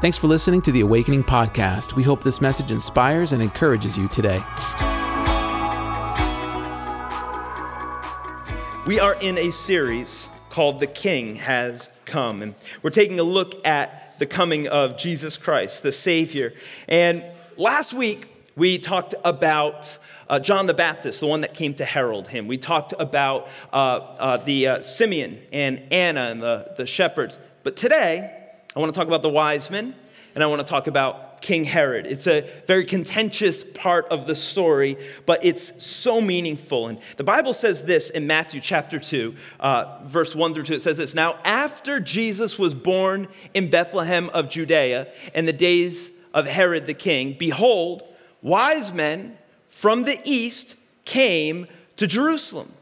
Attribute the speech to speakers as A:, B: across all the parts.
A: Thanks for listening to the Awakening Podcast. We hope this message inspires and encourages you today.
B: We are in a series called The King Has Come. And we're taking a look at the coming of Jesus Christ, the Savior. And last week, we talked about uh, John the Baptist, the one that came to herald him. We talked about uh, uh, the uh, Simeon and Anna and the, the shepherds. But today, I want to talk about the wise men, and I want to talk about King Herod. It's a very contentious part of the story, but it's so meaningful. And the Bible says this in Matthew chapter 2, uh, verse 1 through 2. It says this Now, after Jesus was born in Bethlehem of Judea in the days of Herod the king, behold, wise men from the east came to Jerusalem.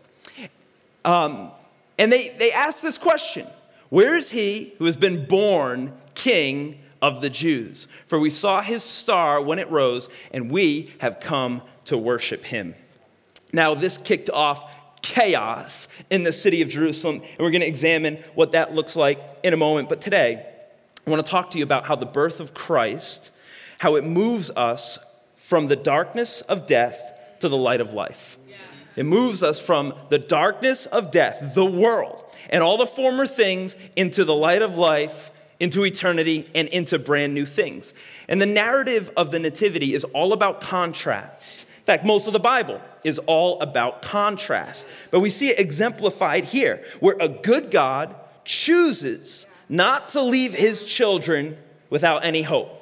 B: Um, and they, they asked this question where is he who has been born king of the Jews? For we saw his star when it rose, and we have come to worship him. Now, this kicked off chaos in the city of Jerusalem, and we're going to examine what that looks like in a moment. But today, I want to talk to you about how the birth of Christ, how it moves us from the darkness of death to the light of life. It moves us from the darkness of death, the world, and all the former things into the light of life, into eternity, and into brand new things. And the narrative of the Nativity is all about contrasts. In fact, most of the Bible is all about contrast. But we see it exemplified here, where a good God chooses not to leave his children without any hope.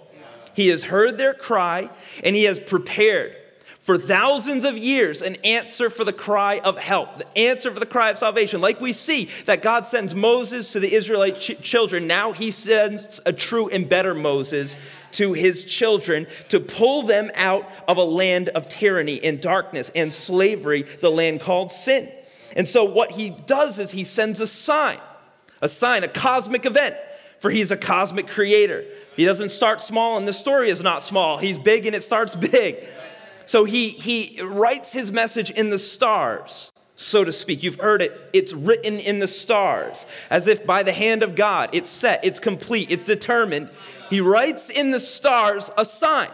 B: He has heard their cry and he has prepared for thousands of years an answer for the cry of help, the answer for the cry of salvation. Like we see that God sends Moses to the Israelite ch- children, now he sends a true and better Moses to his children to pull them out of a land of tyranny and darkness and slavery, the land called sin. And so what he does is he sends a sign, a sign, a cosmic event, for he's a cosmic creator. He doesn't start small, and the story is not small. He's big and it starts big. So he, he writes his message in the stars, so to speak. You've heard it. It's written in the stars, as if by the hand of God. It's set, it's complete, it's determined. He writes in the stars a sign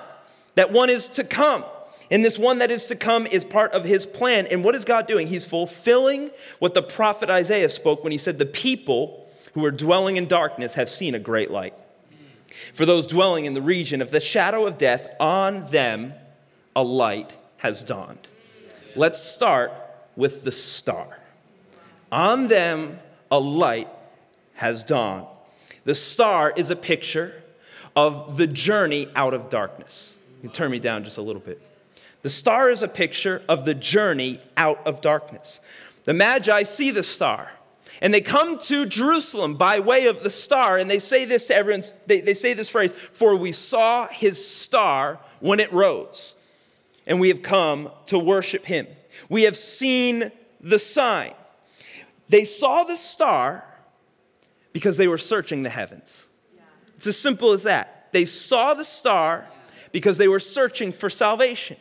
B: that one is to come. And this one that is to come is part of his plan. And what is God doing? He's fulfilling what the prophet Isaiah spoke when he said, The people who are dwelling in darkness have seen a great light. For those dwelling in the region of the shadow of death, on them a light has dawned. Let's start with the star. On them, a light has dawned. The star is a picture of the journey out of darkness. You turn me down just a little bit. The star is a picture of the journey out of darkness. The Magi see the star and they come to Jerusalem by way of the star and they say this to everyone. They, they say this phrase, For we saw his star when it rose and we have come to worship him. We have seen the sign. They saw the star because they were searching the heavens. It's as simple as that. They saw the star because they were searching for salvation.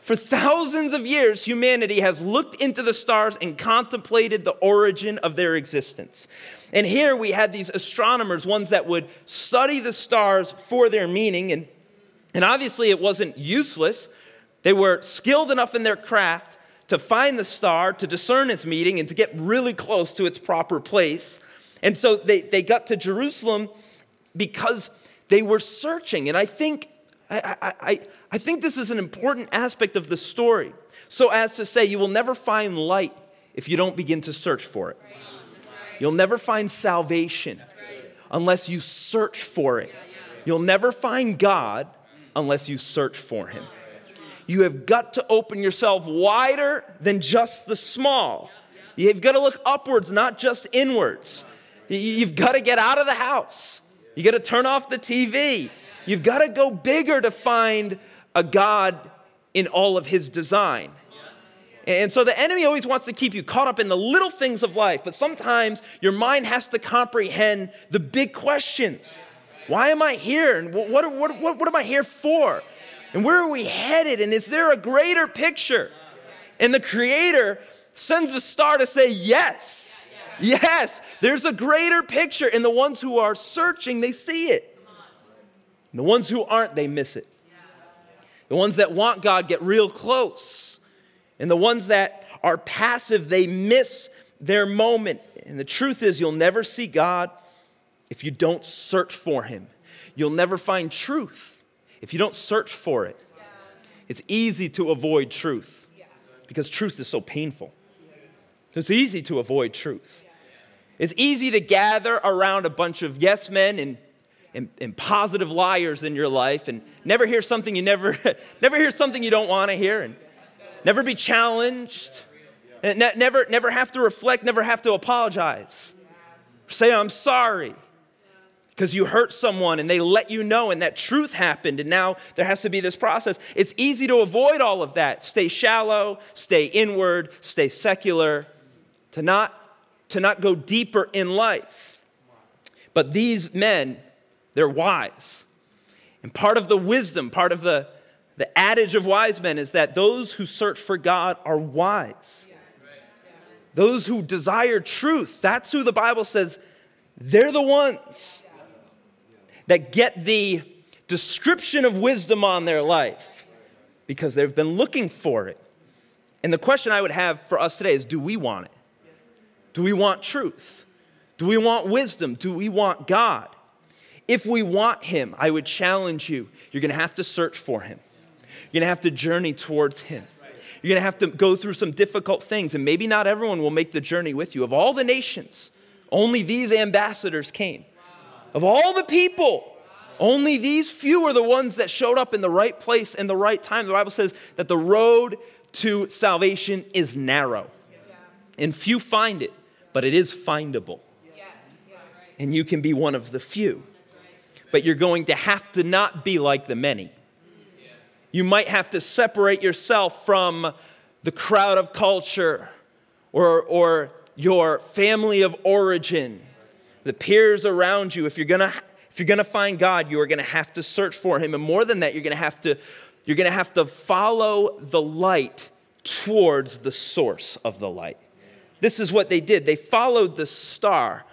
B: For thousands of years, humanity has looked into the stars and contemplated the origin of their existence. And here we had these astronomers, ones that would study the stars for their meaning. And, and obviously, it wasn't useless they were skilled enough in their craft to find the star, to discern its meaning, and to get really close to its proper place. And so they, they got to Jerusalem because they were searching. And I think, I, I, I think this is an important aspect of the story. So, as to say, you will never find light if you don't begin to search for it. You'll never find salvation unless you search for it. You'll never find God unless you search for Him. You have got to open yourself wider than just the small. You've got to look upwards, not just inwards. You've got to get out of the house. You got to turn off the TV. You've got to go bigger to find a God in all of his design. And so the enemy always wants to keep you caught up in the little things of life, but sometimes your mind has to comprehend the big questions. Why am I here? And what, what, what, what am I here for? And where are we headed? And is there a greater picture? And the Creator sends a star to say, Yes, yes, there's a greater picture. And the ones who are searching, they see it. And the ones who aren't, they miss it. The ones that want God get real close. And the ones that are passive, they miss their moment. And the truth is, you'll never see God if you don't search for Him. You'll never find truth if you don't search for it. It's easy to avoid truth because truth is so painful. It's easy to avoid truth. It's easy to gather around a bunch of yes men and, and, and positive liars in your life and never hear something you never, never hear something you don't want to hear and never be challenged and ne- never, never have to reflect, never have to apologize. Say, I'm sorry because you hurt someone and they let you know and that truth happened and now there has to be this process. It's easy to avoid all of that. Stay shallow, stay inward, stay secular, to not, to not go deeper in life. But these men, they're wise. And part of the wisdom, part of the, the adage of wise men is that those who search for God are wise. Those who desire truth, that's who the Bible says they're the ones that get the description of wisdom on their life because they've been looking for it. And the question I would have for us today is do we want it? Do we want truth? Do we want wisdom? Do we want God? If we want Him, I would challenge you, you're gonna have to search for Him. You're gonna have to journey towards Him. You're gonna have to go through some difficult things, and maybe not everyone will make the journey with you. Of all the nations, only these ambassadors came. Of all the people, only these few are the ones that showed up in the right place in the right time. The Bible says that the road to salvation is narrow, and few find it, but it is findable. And you can be one of the few. But you're going to have to not be like the many. You might have to separate yourself from the crowd of culture or, or your family of origin, the peers around you. If you're gonna, if you're gonna find God, you are gonna have to search for Him. And more than that, you're gonna have to, you're gonna have to follow the light towards the source of the light. This is what they did. They followed the star,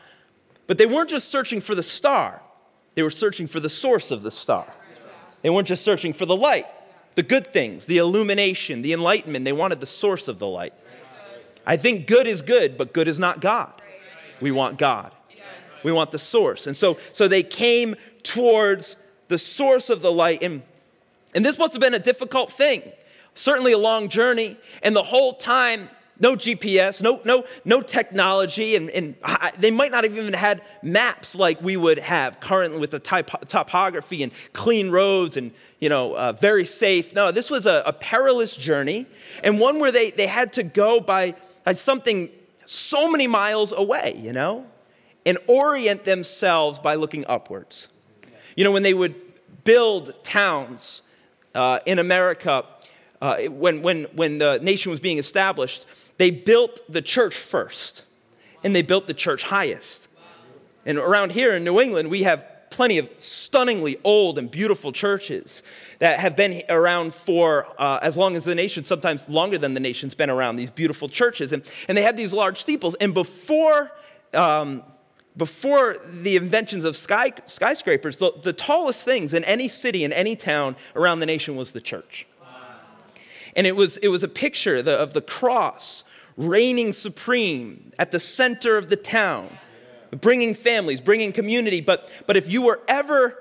B: but they weren't just searching for the star, they were searching for the source of the star. They weren't just searching for the light, the good things, the illumination, the enlightenment. They wanted the source of the light. I think good is good, but good is not God. We want God. We want the source. And so, so they came towards the source of the light. And, and this must have been a difficult thing, certainly a long journey. And the whole time, no GPS, no, no, no technology, and, and they might not have even had maps like we would have currently with the topography and clean roads and you know uh, very safe. No, this was a, a, perilous journey and one where they, they had to go by, by something so many miles away, you know, and orient themselves by looking upwards. You know, when they would build towns uh, in America, uh, when, when, when the nation was being established, they built the church first, and they built the church highest. And around here in New England, we have plenty of stunningly old and beautiful churches that have been around for uh, as long as the nation, sometimes longer than the nation's been around, these beautiful churches. And, and they had these large steeples. And before, um, before the inventions of sky, skyscrapers, the, the tallest things in any city, in any town around the nation was the church. And it was, it was a picture the, of the cross reigning supreme at the center of the town, bringing families, bringing community. But, but if you were ever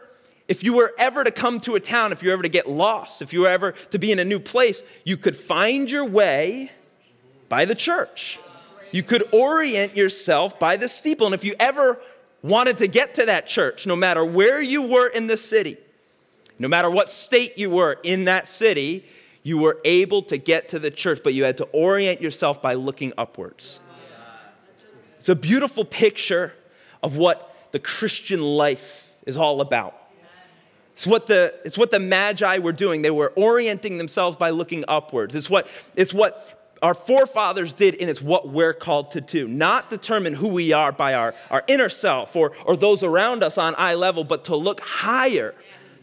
B: if you were ever to come to a town, if you were ever to get lost, if you were ever to be in a new place, you could find your way by the church. You could orient yourself by the steeple. And if you ever wanted to get to that church, no matter where you were in the city, no matter what state you were in that city, you were able to get to the church, but you had to orient yourself by looking upwards. It's a beautiful picture of what the Christian life is all about. It's what the, it's what the Magi were doing. They were orienting themselves by looking upwards. It's what, it's what our forefathers did, and it's what we're called to do. Not determine who we are by our, our inner self or, or those around us on eye level, but to look higher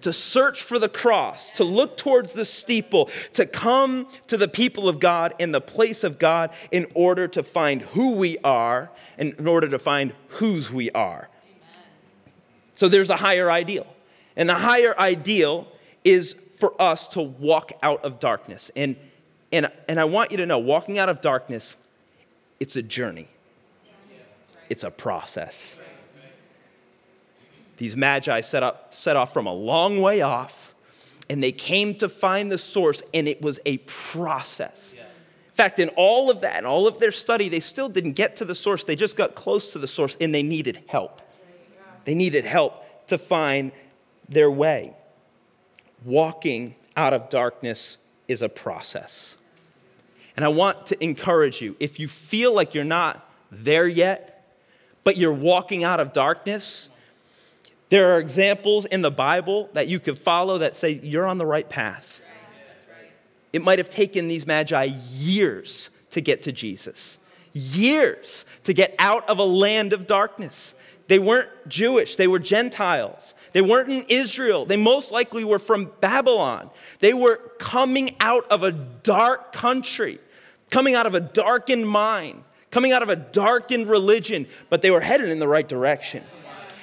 B: to search for the cross, to look towards the steeple, to come to the people of God in the place of God in order to find who we are and in order to find whose we are. So there's a higher ideal. And the higher ideal is for us to walk out of darkness. And, and, and I want you to know walking out of darkness, it's a journey, it's a process. These magi set, up, set off from a long way off, and they came to find the source, and it was a process. In fact, in all of that, in all of their study, they still didn't get to the source. They just got close to the source, and they needed help. They needed help to find their way. Walking out of darkness is a process. And I want to encourage you if you feel like you're not there yet, but you're walking out of darkness, there are examples in the Bible that you could follow that say you're on the right path. It might have taken these magi years to get to Jesus, years to get out of a land of darkness. They weren't Jewish, they were Gentiles. They weren't in Israel. They most likely were from Babylon. They were coming out of a dark country, coming out of a darkened mind, coming out of a darkened religion, but they were headed in the right direction.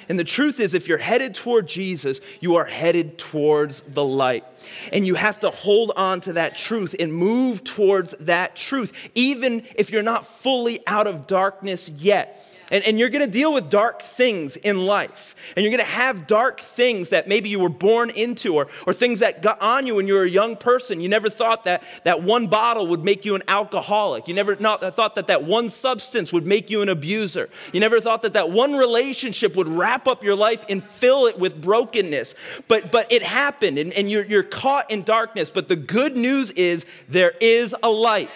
B: And the truth is, if you're headed toward Jesus, you are headed towards the light. And you have to hold on to that truth and move towards that truth, even if you're not fully out of darkness yet. And, and you're gonna deal with dark things in life. And you're gonna have dark things that maybe you were born into or, or things that got on you when you were a young person. You never thought that that one bottle would make you an alcoholic. You never not, thought that that one substance would make you an abuser. You never thought that that one relationship would wrap up your life and fill it with brokenness. But, but it happened and, and you're, you're caught in darkness. But the good news is there is a light.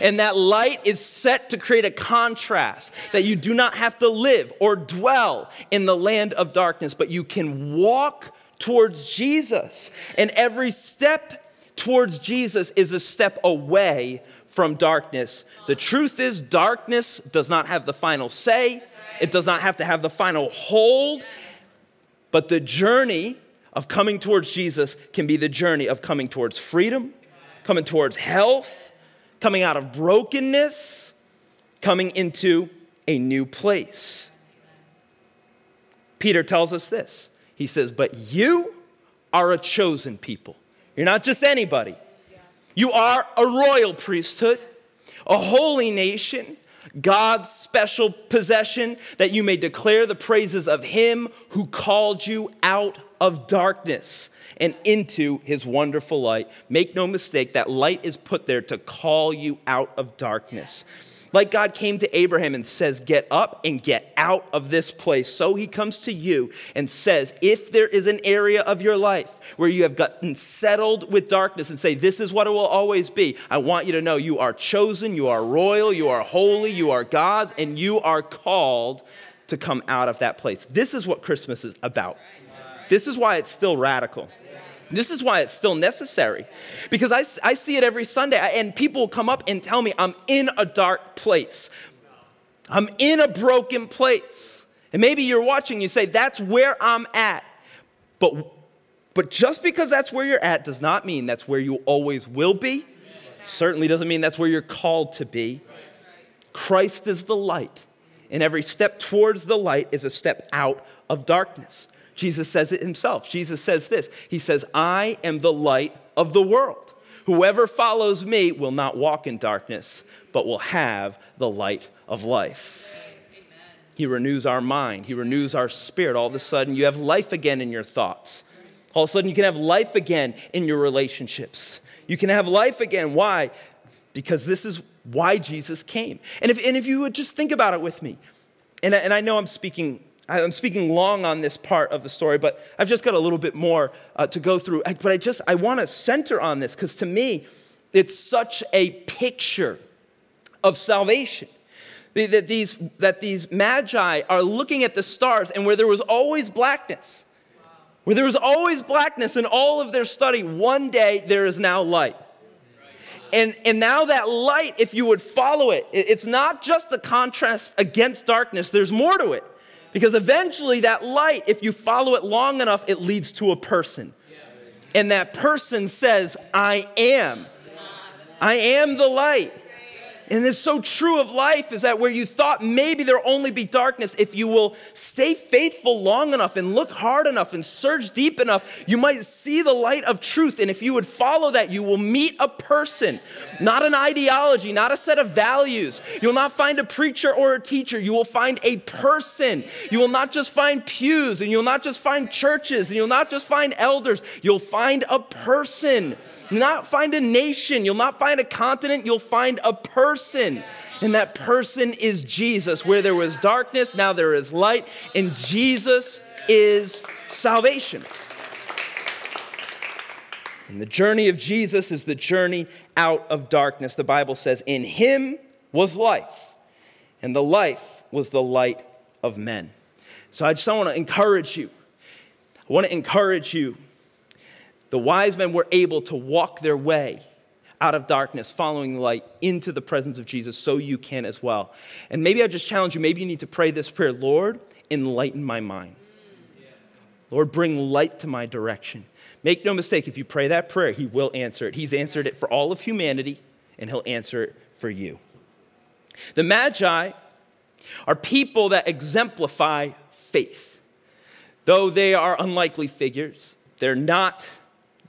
B: And that light is set to create a contrast that you do not have to live or dwell in the land of darkness, but you can walk towards Jesus. And every step towards Jesus is a step away from darkness. The truth is, darkness does not have the final say, it does not have to have the final hold, but the journey of coming towards Jesus can be the journey of coming towards freedom, coming towards health coming out of brokenness, coming into a new place. Peter tells us this. He says, But you are a chosen people. You're not just anybody. You are a royal priesthood, a holy nation, God's special possession, that you may declare the praises of Him who called you out of darkness and into his wonderful light. Make no mistake, that light is put there to call you out of darkness. Like God came to Abraham and says, Get up and get out of this place. So he comes to you and says, If there is an area of your life where you have gotten settled with darkness and say, This is what it will always be, I want you to know you are chosen, you are royal, you are holy, you are God's, and you are called to come out of that place. This is what Christmas is about. This is why it's still radical. This is why it's still necessary. Because I, I see it every Sunday, and people come up and tell me, I'm in a dark place. I'm in a broken place. And maybe you're watching, you say, That's where I'm at. But, but just because that's where you're at does not mean that's where you always will be. Certainly doesn't mean that's where you're called to be. Christ is the light, and every step towards the light is a step out of darkness. Jesus says it himself. Jesus says this He says, I am the light of the world. Whoever follows me will not walk in darkness, but will have the light of life. He renews our mind, He renews our spirit. All of a sudden, you have life again in your thoughts. All of a sudden, you can have life again in your relationships. You can have life again. Why? Because this is why Jesus came. And if, and if you would just think about it with me, and, and I know I'm speaking I'm speaking long on this part of the story, but I've just got a little bit more uh, to go through. But I just I want to center on this because to me, it's such a picture of salvation. That these, that these magi are looking at the stars, and where there was always blackness, where there was always blackness in all of their study, one day there is now light. And, and now that light, if you would follow it, it's not just a contrast against darkness, there's more to it. Because eventually, that light, if you follow it long enough, it leads to a person. And that person says, I am. I am the light. And it's so true of life is that where you thought maybe there'll only be darkness, if you will stay faithful long enough and look hard enough and search deep enough, you might see the light of truth. And if you would follow that, you will meet a person, not an ideology, not a set of values. You'll not find a preacher or a teacher. You will find a person. You will not just find pews and you'll not just find churches and you'll not just find elders. You'll find a person. Not find a nation. You'll not find a continent. You'll find a person. And that person is Jesus. Where there was darkness, now there is light. And Jesus is salvation. And the journey of Jesus is the journey out of darkness. The Bible says, In him was life, and the life was the light of men. So I just want to encourage you. I want to encourage you. The wise men were able to walk their way out of darkness, following the light into the presence of Jesus, so you can as well. And maybe I just challenge you, maybe you need to pray this prayer Lord, enlighten my mind. Lord, bring light to my direction. Make no mistake, if you pray that prayer, He will answer it. He's answered it for all of humanity, and He'll answer it for you. The Magi are people that exemplify faith. Though they are unlikely figures, they're not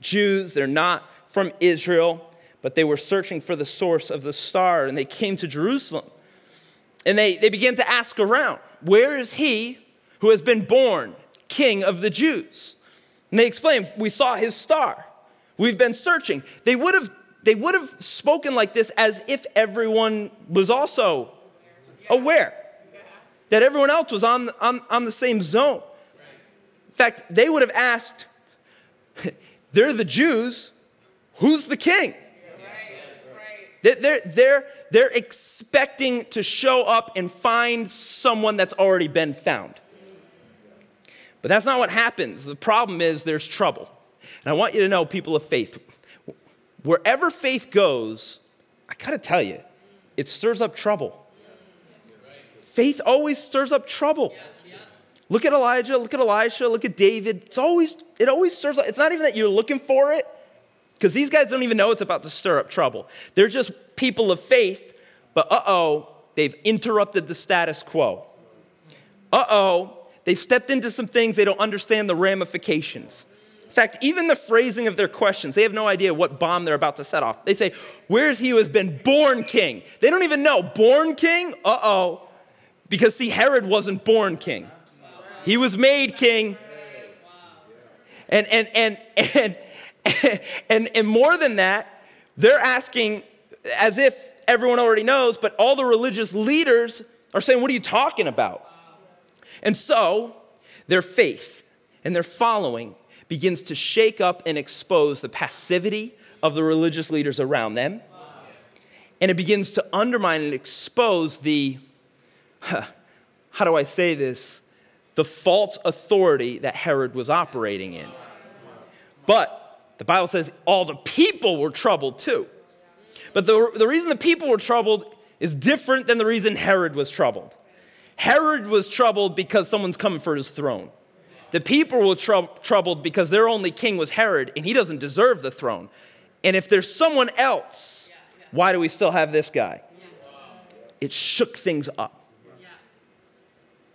B: Jews, they're not from Israel, but they were searching for the source of the star, and they came to Jerusalem. And they, they began to ask around, Where is he who has been born king of the Jews? And they explained, We saw his star. We've been searching. They would have, they would have spoken like this as if everyone was also aware, that everyone else was on, on, on the same zone. In fact, they would have asked, They're the Jews, who's the king? They're, they're, they're expecting to show up and find someone that's already been found. But that's not what happens. The problem is there's trouble. And I want you to know, people of faith, wherever faith goes, I gotta tell you, it stirs up trouble. Faith always stirs up trouble. Look at Elijah, look at Elisha, look at David. It's always, it always up. It's not even that you're looking for it, because these guys don't even know it's about to stir up trouble. They're just people of faith, but uh oh, they've interrupted the status quo. Uh oh, They've stepped into some things they don't understand the ramifications. In fact, even the phrasing of their questions, they have no idea what bomb they're about to set off. They say, Where's he who has been born king? They don't even know. Born king? Uh oh. Because see, Herod wasn't born king, he was made king. And, and, and, and, and, and more than that, they're asking as if everyone already knows, but all the religious leaders are saying, What are you talking about? And so, their faith and their following begins to shake up and expose the passivity of the religious leaders around them. And it begins to undermine and expose the, how do I say this, the false authority that Herod was operating in. But the Bible says all the people were troubled too. But the, the reason the people were troubled is different than the reason Herod was troubled. Herod was troubled because someone's coming for his throne. The people were tr- troubled because their only king was Herod and he doesn't deserve the throne. And if there's someone else, why do we still have this guy? It shook things up.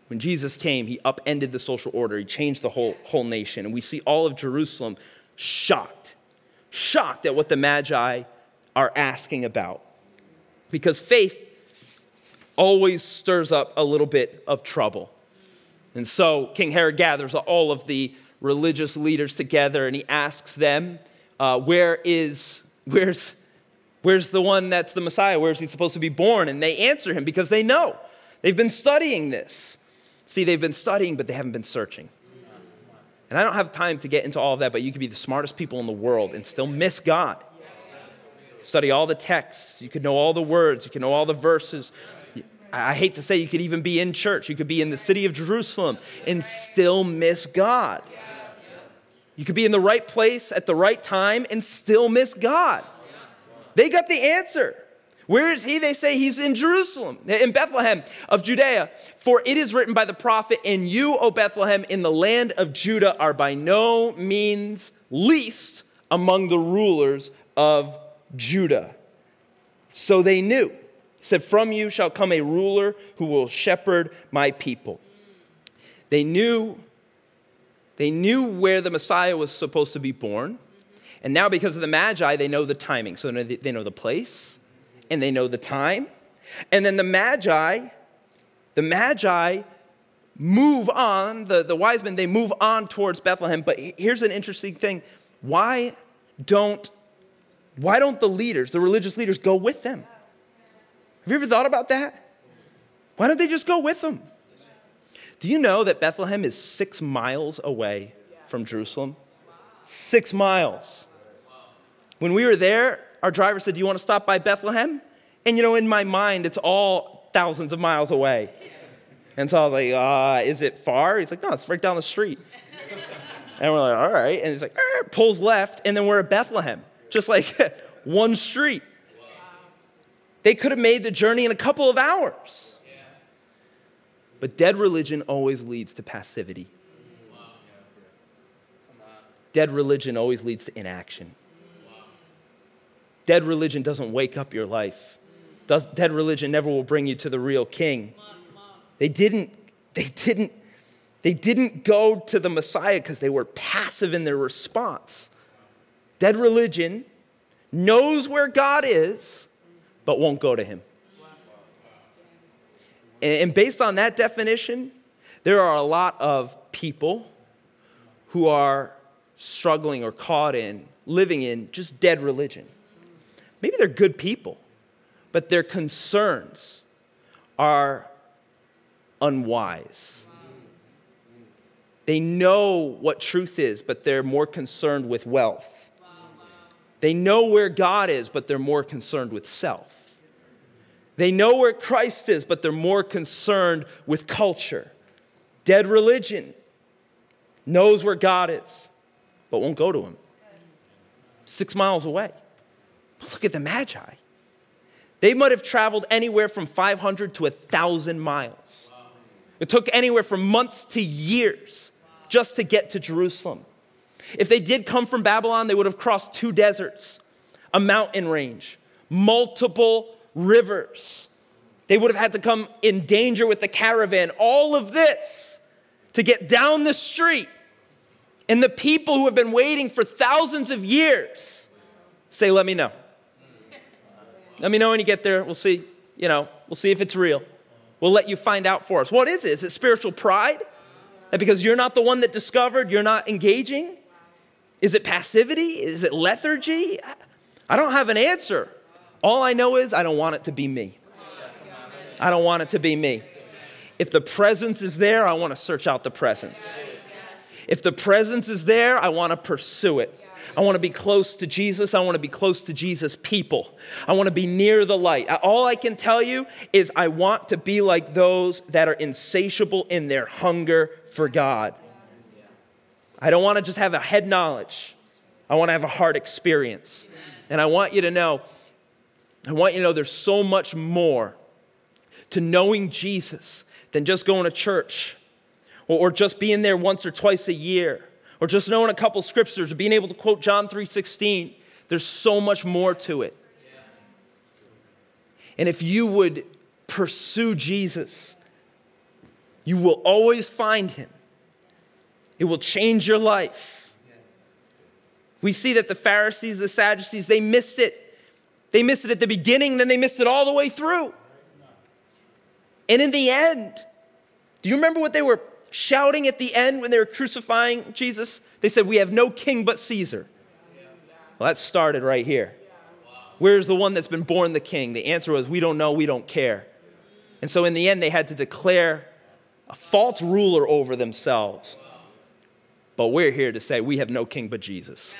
B: When Jesus came, he upended the social order, he changed the whole, whole nation. And we see all of Jerusalem shocked, shocked at what the Magi are asking about. Because faith always stirs up a little bit of trouble. And so King Herod gathers all of the religious leaders together and he asks them, uh, Where is, where's, where's the one that's the Messiah? Where is he supposed to be born? And they answer him because they know. They've been studying this. See, they've been studying, but they haven't been searching. And I don't have time to get into all of that, but you could be the smartest people in the world and still miss God. Study all the texts, you could know all the words, you can know all the verses, I hate to say you could even be in church, you could be in the city of Jerusalem and still miss God. You could be in the right place at the right time and still miss God. They got the answer. Where is he? They say he's in Jerusalem, in Bethlehem of Judea. For it is written by the prophet, And you, O Bethlehem, in the land of Judah, are by no means least among the rulers of Judah. So they knew. said, From you shall come a ruler who will shepherd my people. They knew, they knew where the Messiah was supposed to be born. And now, because of the Magi, they know the timing. So they know the place and they know the time. And then the Magi, the Magi move on, the, the wise men, they move on towards Bethlehem. But here's an interesting thing why don't, why don't the leaders, the religious leaders, go with them? Have you ever thought about that? Why don't they just go with them? Do you know that Bethlehem is six miles away from Jerusalem? Six miles. When we were there, our driver said, Do you want to stop by Bethlehem? And you know, in my mind, it's all thousands of miles away. And so I was like, uh, Is it far? He's like, No, it's right down the street. And we're like, All right. And he's like, pulls left, and then we're at Bethlehem, just like one street. They could have made the journey in a couple of hours. But dead religion always leads to passivity. Dead religion always leads to inaction. Dead religion doesn't wake up your life. Does, dead religion never will bring you to the real king. They didn't, they didn't, they didn't go to the Messiah because they were passive in their response. Dead religion knows where God is, but won't go to him. And based on that definition, there are a lot of people who are struggling or caught in, living in just dead religion. Maybe they're good people, but their concerns are unwise. They know what truth is, but they're more concerned with wealth. They know where God is, but they're more concerned with self. They know where Christ is, but they're more concerned with culture. Dead religion knows where God is, but won't go to him. Six miles away. Look at the Magi. They might have traveled anywhere from 500 to 1,000 miles. It took anywhere from months to years just to get to Jerusalem. If they did come from Babylon, they would have crossed two deserts, a mountain range, multiple rivers. They would have had to come in danger with the caravan. All of this to get down the street. And the people who have been waiting for thousands of years say, Let me know. Let me know when you get there. We'll see, you know, we'll see if it's real. We'll let you find out for us. What is it? Is it spiritual pride? That because you're not the one that discovered, you're not engaging? Is it passivity? Is it lethargy? I don't have an answer. All I know is I don't want it to be me. I don't want it to be me. If the presence is there, I want to search out the presence. If the presence is there, I want to pursue it. I want to be close to Jesus. I want to be close to Jesus' people. I want to be near the light. All I can tell you is I want to be like those that are insatiable in their hunger for God. I don't want to just have a head knowledge, I want to have a heart experience. And I want you to know I want you to know there's so much more to knowing Jesus than just going to church or, just being there once or twice a year or just knowing a couple scriptures or being able to quote John 3:16. There's so much more to it. And if you would pursue Jesus, you will always find him. It will change your life. We see that the Pharisees, the Sadducees, they missed it. They missed it at the beginning, then they missed it all the way through. And in the end, do you remember what they were shouting at the end when they were crucifying Jesus? They said, We have no king but Caesar. Well, that started right here. Where's the one that's been born the king? The answer was, We don't know, we don't care. And so in the end, they had to declare a false ruler over themselves. But we're here to say, We have no king but Jesus.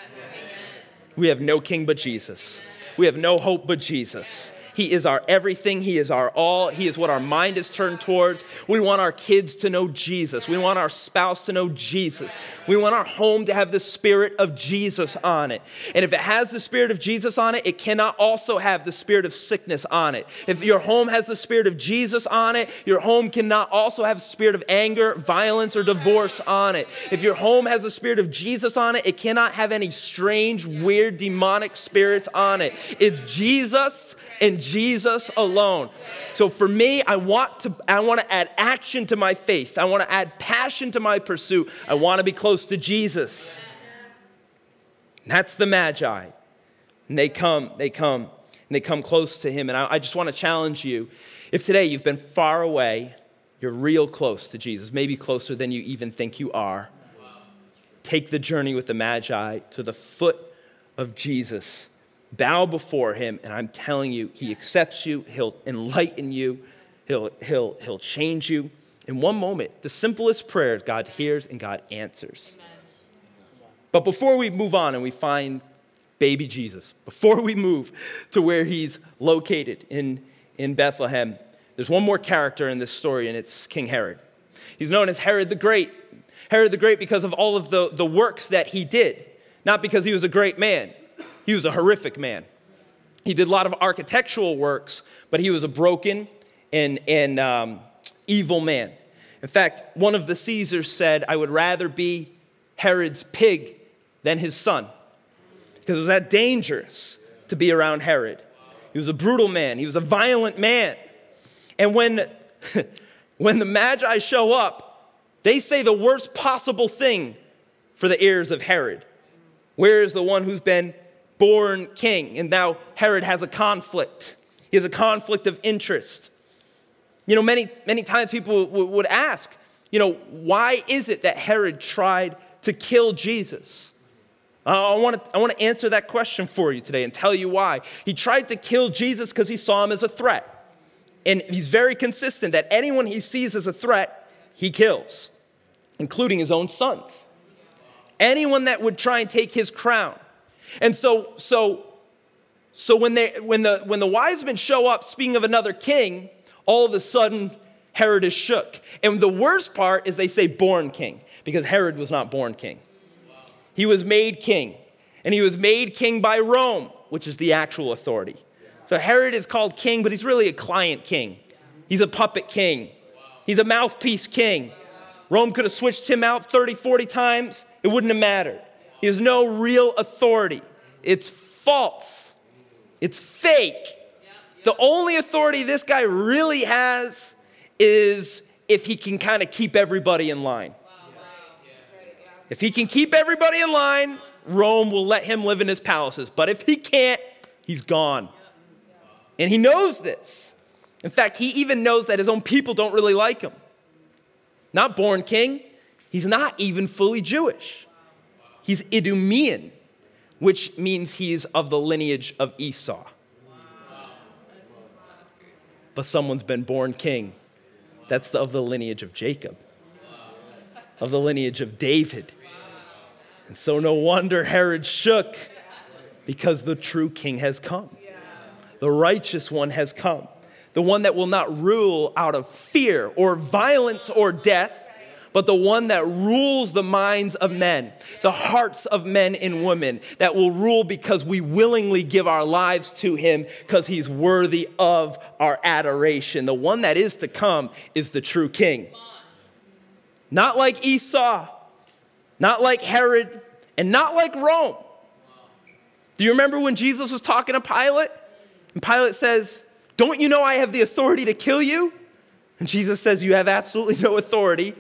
B: We have no king but Jesus. We have no hope but Jesus. He is our everything. He is our all. He is what our mind is turned towards. We want our kids to know Jesus. We want our spouse to know Jesus. We want our home to have the spirit of Jesus on it. And if it has the spirit of Jesus on it, it cannot also have the spirit of sickness on it. If your home has the spirit of Jesus on it, your home cannot also have spirit of anger, violence, or divorce on it. If your home has the spirit of Jesus on it, it cannot have any strange, weird, demonic spirits on it. It's Jesus in Jesus alone. So for me, I want to I want to add action to my faith. I want to add passion to my pursuit. I want to be close to Jesus. That's the Magi. And they come, they come, and they come close to him. And I, I just want to challenge you. If today you've been far away, you're real close to Jesus, maybe closer than you even think you are. Take the journey with the Magi to the foot of Jesus bow before him, and I'm telling you, he accepts you, he'll enlighten you, he'll, he'll, he'll change you. In one moment, the simplest prayer, God hears and God answers. But before we move on and we find baby Jesus, before we move to where he's located in, in Bethlehem, there's one more character in this story, and it's King Herod. He's known as Herod the Great. Herod the Great because of all of the, the works that he did, not because he was a great man. He was a horrific man. He did a lot of architectural works, but he was a broken and, and um, evil man. In fact, one of the Caesars said, I would rather be Herod's pig than his son, because it was that dangerous to be around Herod. He was a brutal man, he was a violent man. And when, when the Magi show up, they say the worst possible thing for the ears of Herod. Where is the one who's been born king. And now Herod has a conflict. He has a conflict of interest. You know, many, many times people would ask, you know, why is it that Herod tried to kill Jesus? Uh, I want, to, I want to answer that question for you today and tell you why. He tried to kill Jesus because he saw him as a threat. And he's very consistent that anyone he sees as a threat, he kills, including his own sons. Anyone that would try and take his crown. And so, so, so when, they, when, the, when the wise men show up, speaking of another king, all of a sudden Herod is shook. And the worst part is they say born king, because Herod was not born king. He was made king. And he was made king by Rome, which is the actual authority. So Herod is called king, but he's really a client king. He's a puppet king. He's a mouthpiece king. Rome could have switched him out 30, 40 times, it wouldn't have mattered. He has no real authority. It's false. It's fake. The only authority this guy really has is if he can kind of keep everybody in line. If he can keep everybody in line, Rome will let him live in his palaces. But if he can't, he's gone. And he knows this. In fact, he even knows that his own people don't really like him. Not born king, he's not even fully Jewish. He's Idumean, which means he's of the lineage of Esau. But someone's been born king. That's the, of the lineage of Jacob, of the lineage of David. And so, no wonder Herod shook because the true king has come. The righteous one has come. The one that will not rule out of fear or violence or death, but the one that rules the minds of men, the hearts of men and women, that will rule because we willingly give our lives to him because he's worthy of our adoration. The one that is to come is the true king. Not like Esau, not like Herod, and not like Rome. Do you remember when Jesus was talking to Pilate? And Pilate says, Don't you know I have the authority to kill you? And Jesus says, You have absolutely no authority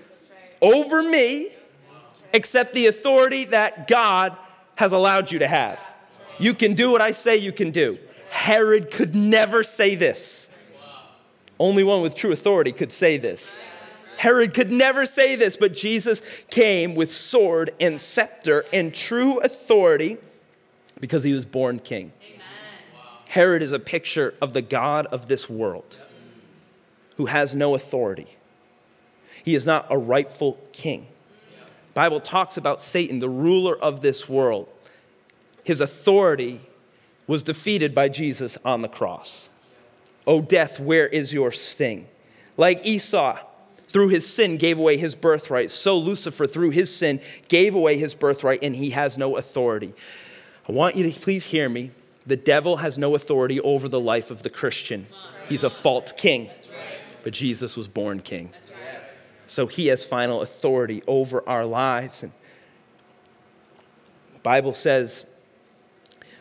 B: over me except the authority that God has allowed you to have. You can do what I say you can do. Herod could never say this. Only one with true authority could say this. Herod could never say this, but Jesus came with sword and scepter and true authority because he was born king. Herod is a picture of the God of this world who has no authority he is not a rightful king. Bible talks about Satan, the ruler of this world. His authority was defeated by Jesus on the cross. O death, where is your sting? Like Esau, through his sin, gave away his birthright, so Lucifer, through his sin, gave away his birthright, and he has no authority. I want you to please hear me. The devil has no authority over the life of the Christian. He's a false king, but Jesus was born king. So he has final authority over our lives. And the Bible says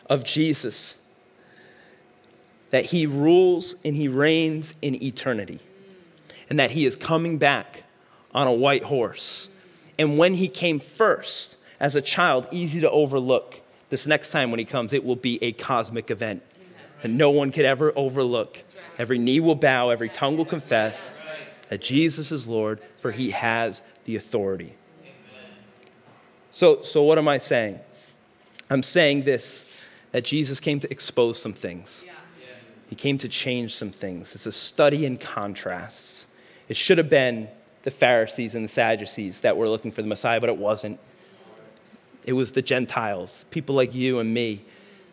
B: of Jesus that he rules and he reigns in eternity, and that he is coming back on a white horse. And when he came first, as a child, easy to overlook. This next time when he comes, it will be a cosmic event that no one could ever overlook. Every knee will bow, every tongue will confess that Jesus is Lord, for he has the authority. So, so what am I saying? I'm saying this that Jesus came to expose some things. He came to change some things. It's a study in contrasts. It should have been the Pharisees and the Sadducees that were looking for the Messiah, but it wasn't. It was the Gentiles, people like you and me,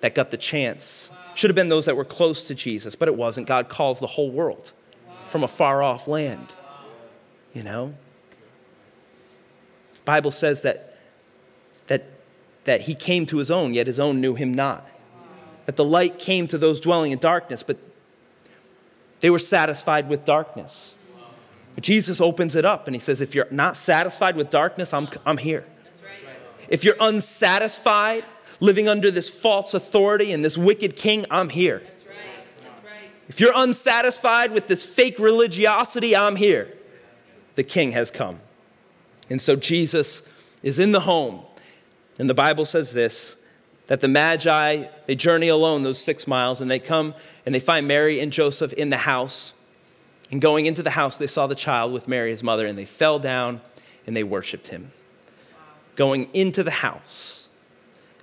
B: that got the chance. Should have been those that were close to Jesus, but it wasn't. God calls the whole world from a far off land. You know? Bible says that, that, that he came to his own, yet his own knew him not. That the light came to those dwelling in darkness, but they were satisfied with darkness. But Jesus opens it up and he says, If you're not satisfied with darkness, I'm, I'm here. If you're unsatisfied living under this false authority and this wicked king, I'm here. That's. If you're unsatisfied with this fake religiosity, I'm here. The king has come. And so Jesus is in the home. And the Bible says this that the Magi, they journey alone those six miles and they come and they find Mary and Joseph in the house. And going into the house, they saw the child with Mary, his mother, and they fell down and they worshiped him going into the house.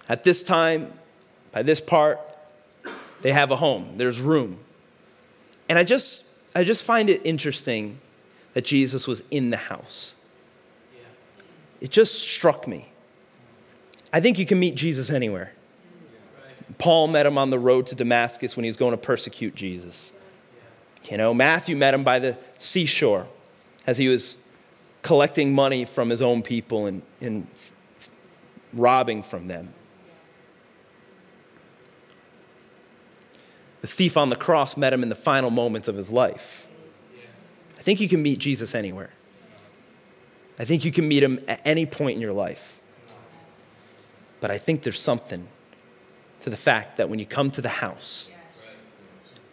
B: At this time, by this part, they have a home, there's room. And I just, I just find it interesting that Jesus was in the house. It just struck me. I think you can meet Jesus anywhere. Paul met him on the road to Damascus when he was going to persecute Jesus. You know, Matthew met him by the seashore as he was collecting money from his own people and, and robbing from them. The thief on the cross met him in the final moments of his life. I think you can meet Jesus anywhere. I think you can meet him at any point in your life. But I think there's something to the fact that when you come to the house,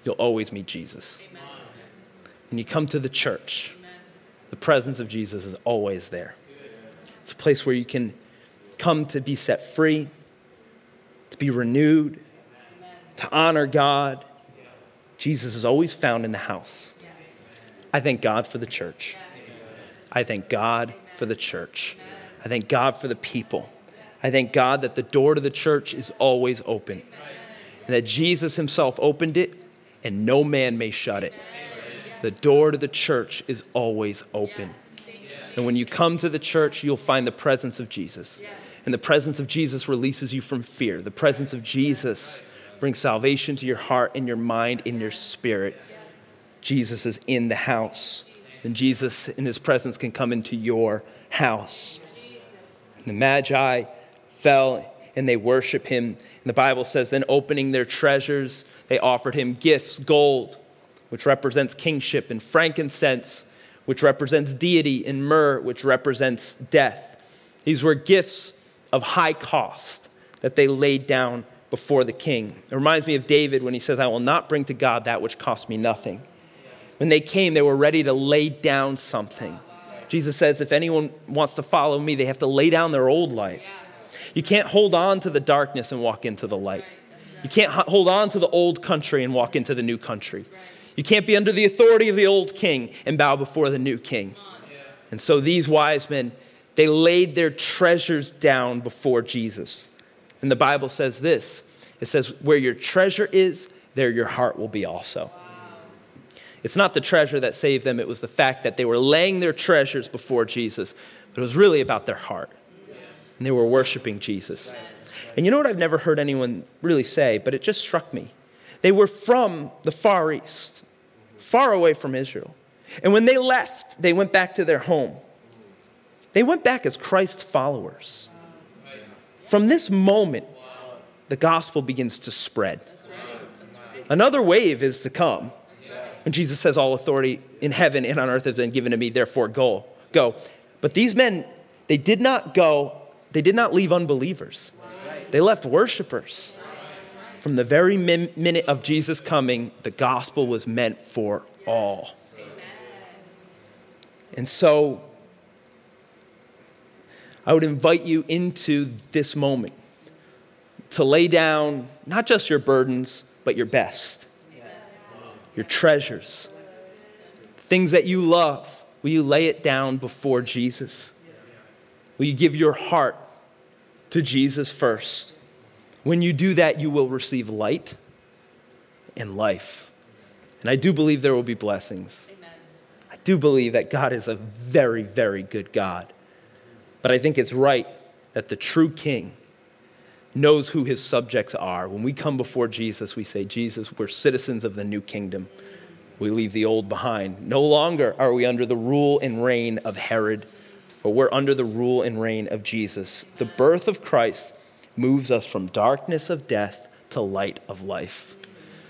B: you'll always meet Jesus. When you come to the church, the presence of Jesus is always there. It's a place where you can come to be set free, to be renewed, to honor God. Jesus is always found in the house. I thank God for the church. I thank God for the church. I thank God for the people. I thank God that the door to the church is always open and that Jesus himself opened it and no man may shut it. The door to the church is always open. And when you come to the church, you'll find the presence of Jesus. And the presence of Jesus releases you from fear. The presence of Jesus brings salvation to your heart and your mind and your spirit. Jesus is in the house. And Jesus, in his presence, can come into your house. And the Magi fell and they worship him. And the Bible says, then opening their treasures, they offered him gifts gold, which represents kingship, and frankincense, which represents deity, and myrrh, which represents death. These were gifts of high cost that they laid down before the king. It reminds me of David when he says, I will not bring to God that which cost me nothing. When they came, they were ready to lay down something. Jesus says, if anyone wants to follow me, they have to lay down their old life. You can't hold on to the darkness and walk into the light. You can't hold on to the old country and walk into the new country. You can't be under the authority of the old king and bow before the new king. And so these wise men, they laid their treasures down before Jesus. And the Bible says this it says, Where your treasure is, there your heart will be also. It's not the treasure that saved them, it was the fact that they were laying their treasures before Jesus, but it was really about their heart. And they were worshiping Jesus. And you know what I've never heard anyone really say, but it just struck me? They were from the Far East, far away from Israel. And when they left, they went back to their home. They went back as Christ followers. From this moment, the gospel begins to spread. Another wave is to come. And Jesus says, All authority in heaven and on earth has been given to me, therefore go. Go. But these men, they did not go, they did not leave unbelievers. They left worshipers. from the very min- minute of Jesus coming, the gospel was meant for all. And so I would invite you into this moment to lay down not just your burdens, but your best, your treasures, things that you love. Will you lay it down before Jesus? Will you give your heart to Jesus first? When you do that, you will receive light and life. And I do believe there will be blessings. Amen. I do believe that God is a very, very good God. But I think it's right that the true king knows who his subjects are. When we come before Jesus, we say, Jesus, we're citizens of the new kingdom. We leave the old behind. No longer are we under the rule and reign of Herod, but we're under the rule and reign of Jesus. The birth of Christ moves us from darkness of death to light of life.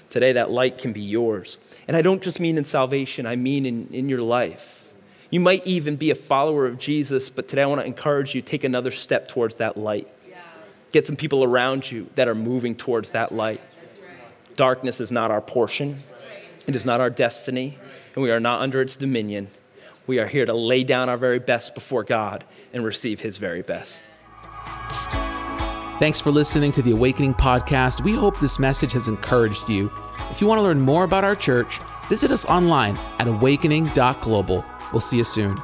B: Today, that light can be yours. And I don't just mean in salvation, I mean in, in your life. You might even be a follower of Jesus, but today I want to encourage you take another step towards that light. Get some people around you that are moving towards that light. Darkness is not our portion, it is not our destiny, and we are not under its dominion. We are here to lay down our very best before God and receive His very best.
A: Thanks for listening to the Awakening Podcast. We hope this message has encouraged you. If you want to learn more about our church, visit us online at awakening.global. We'll see you soon.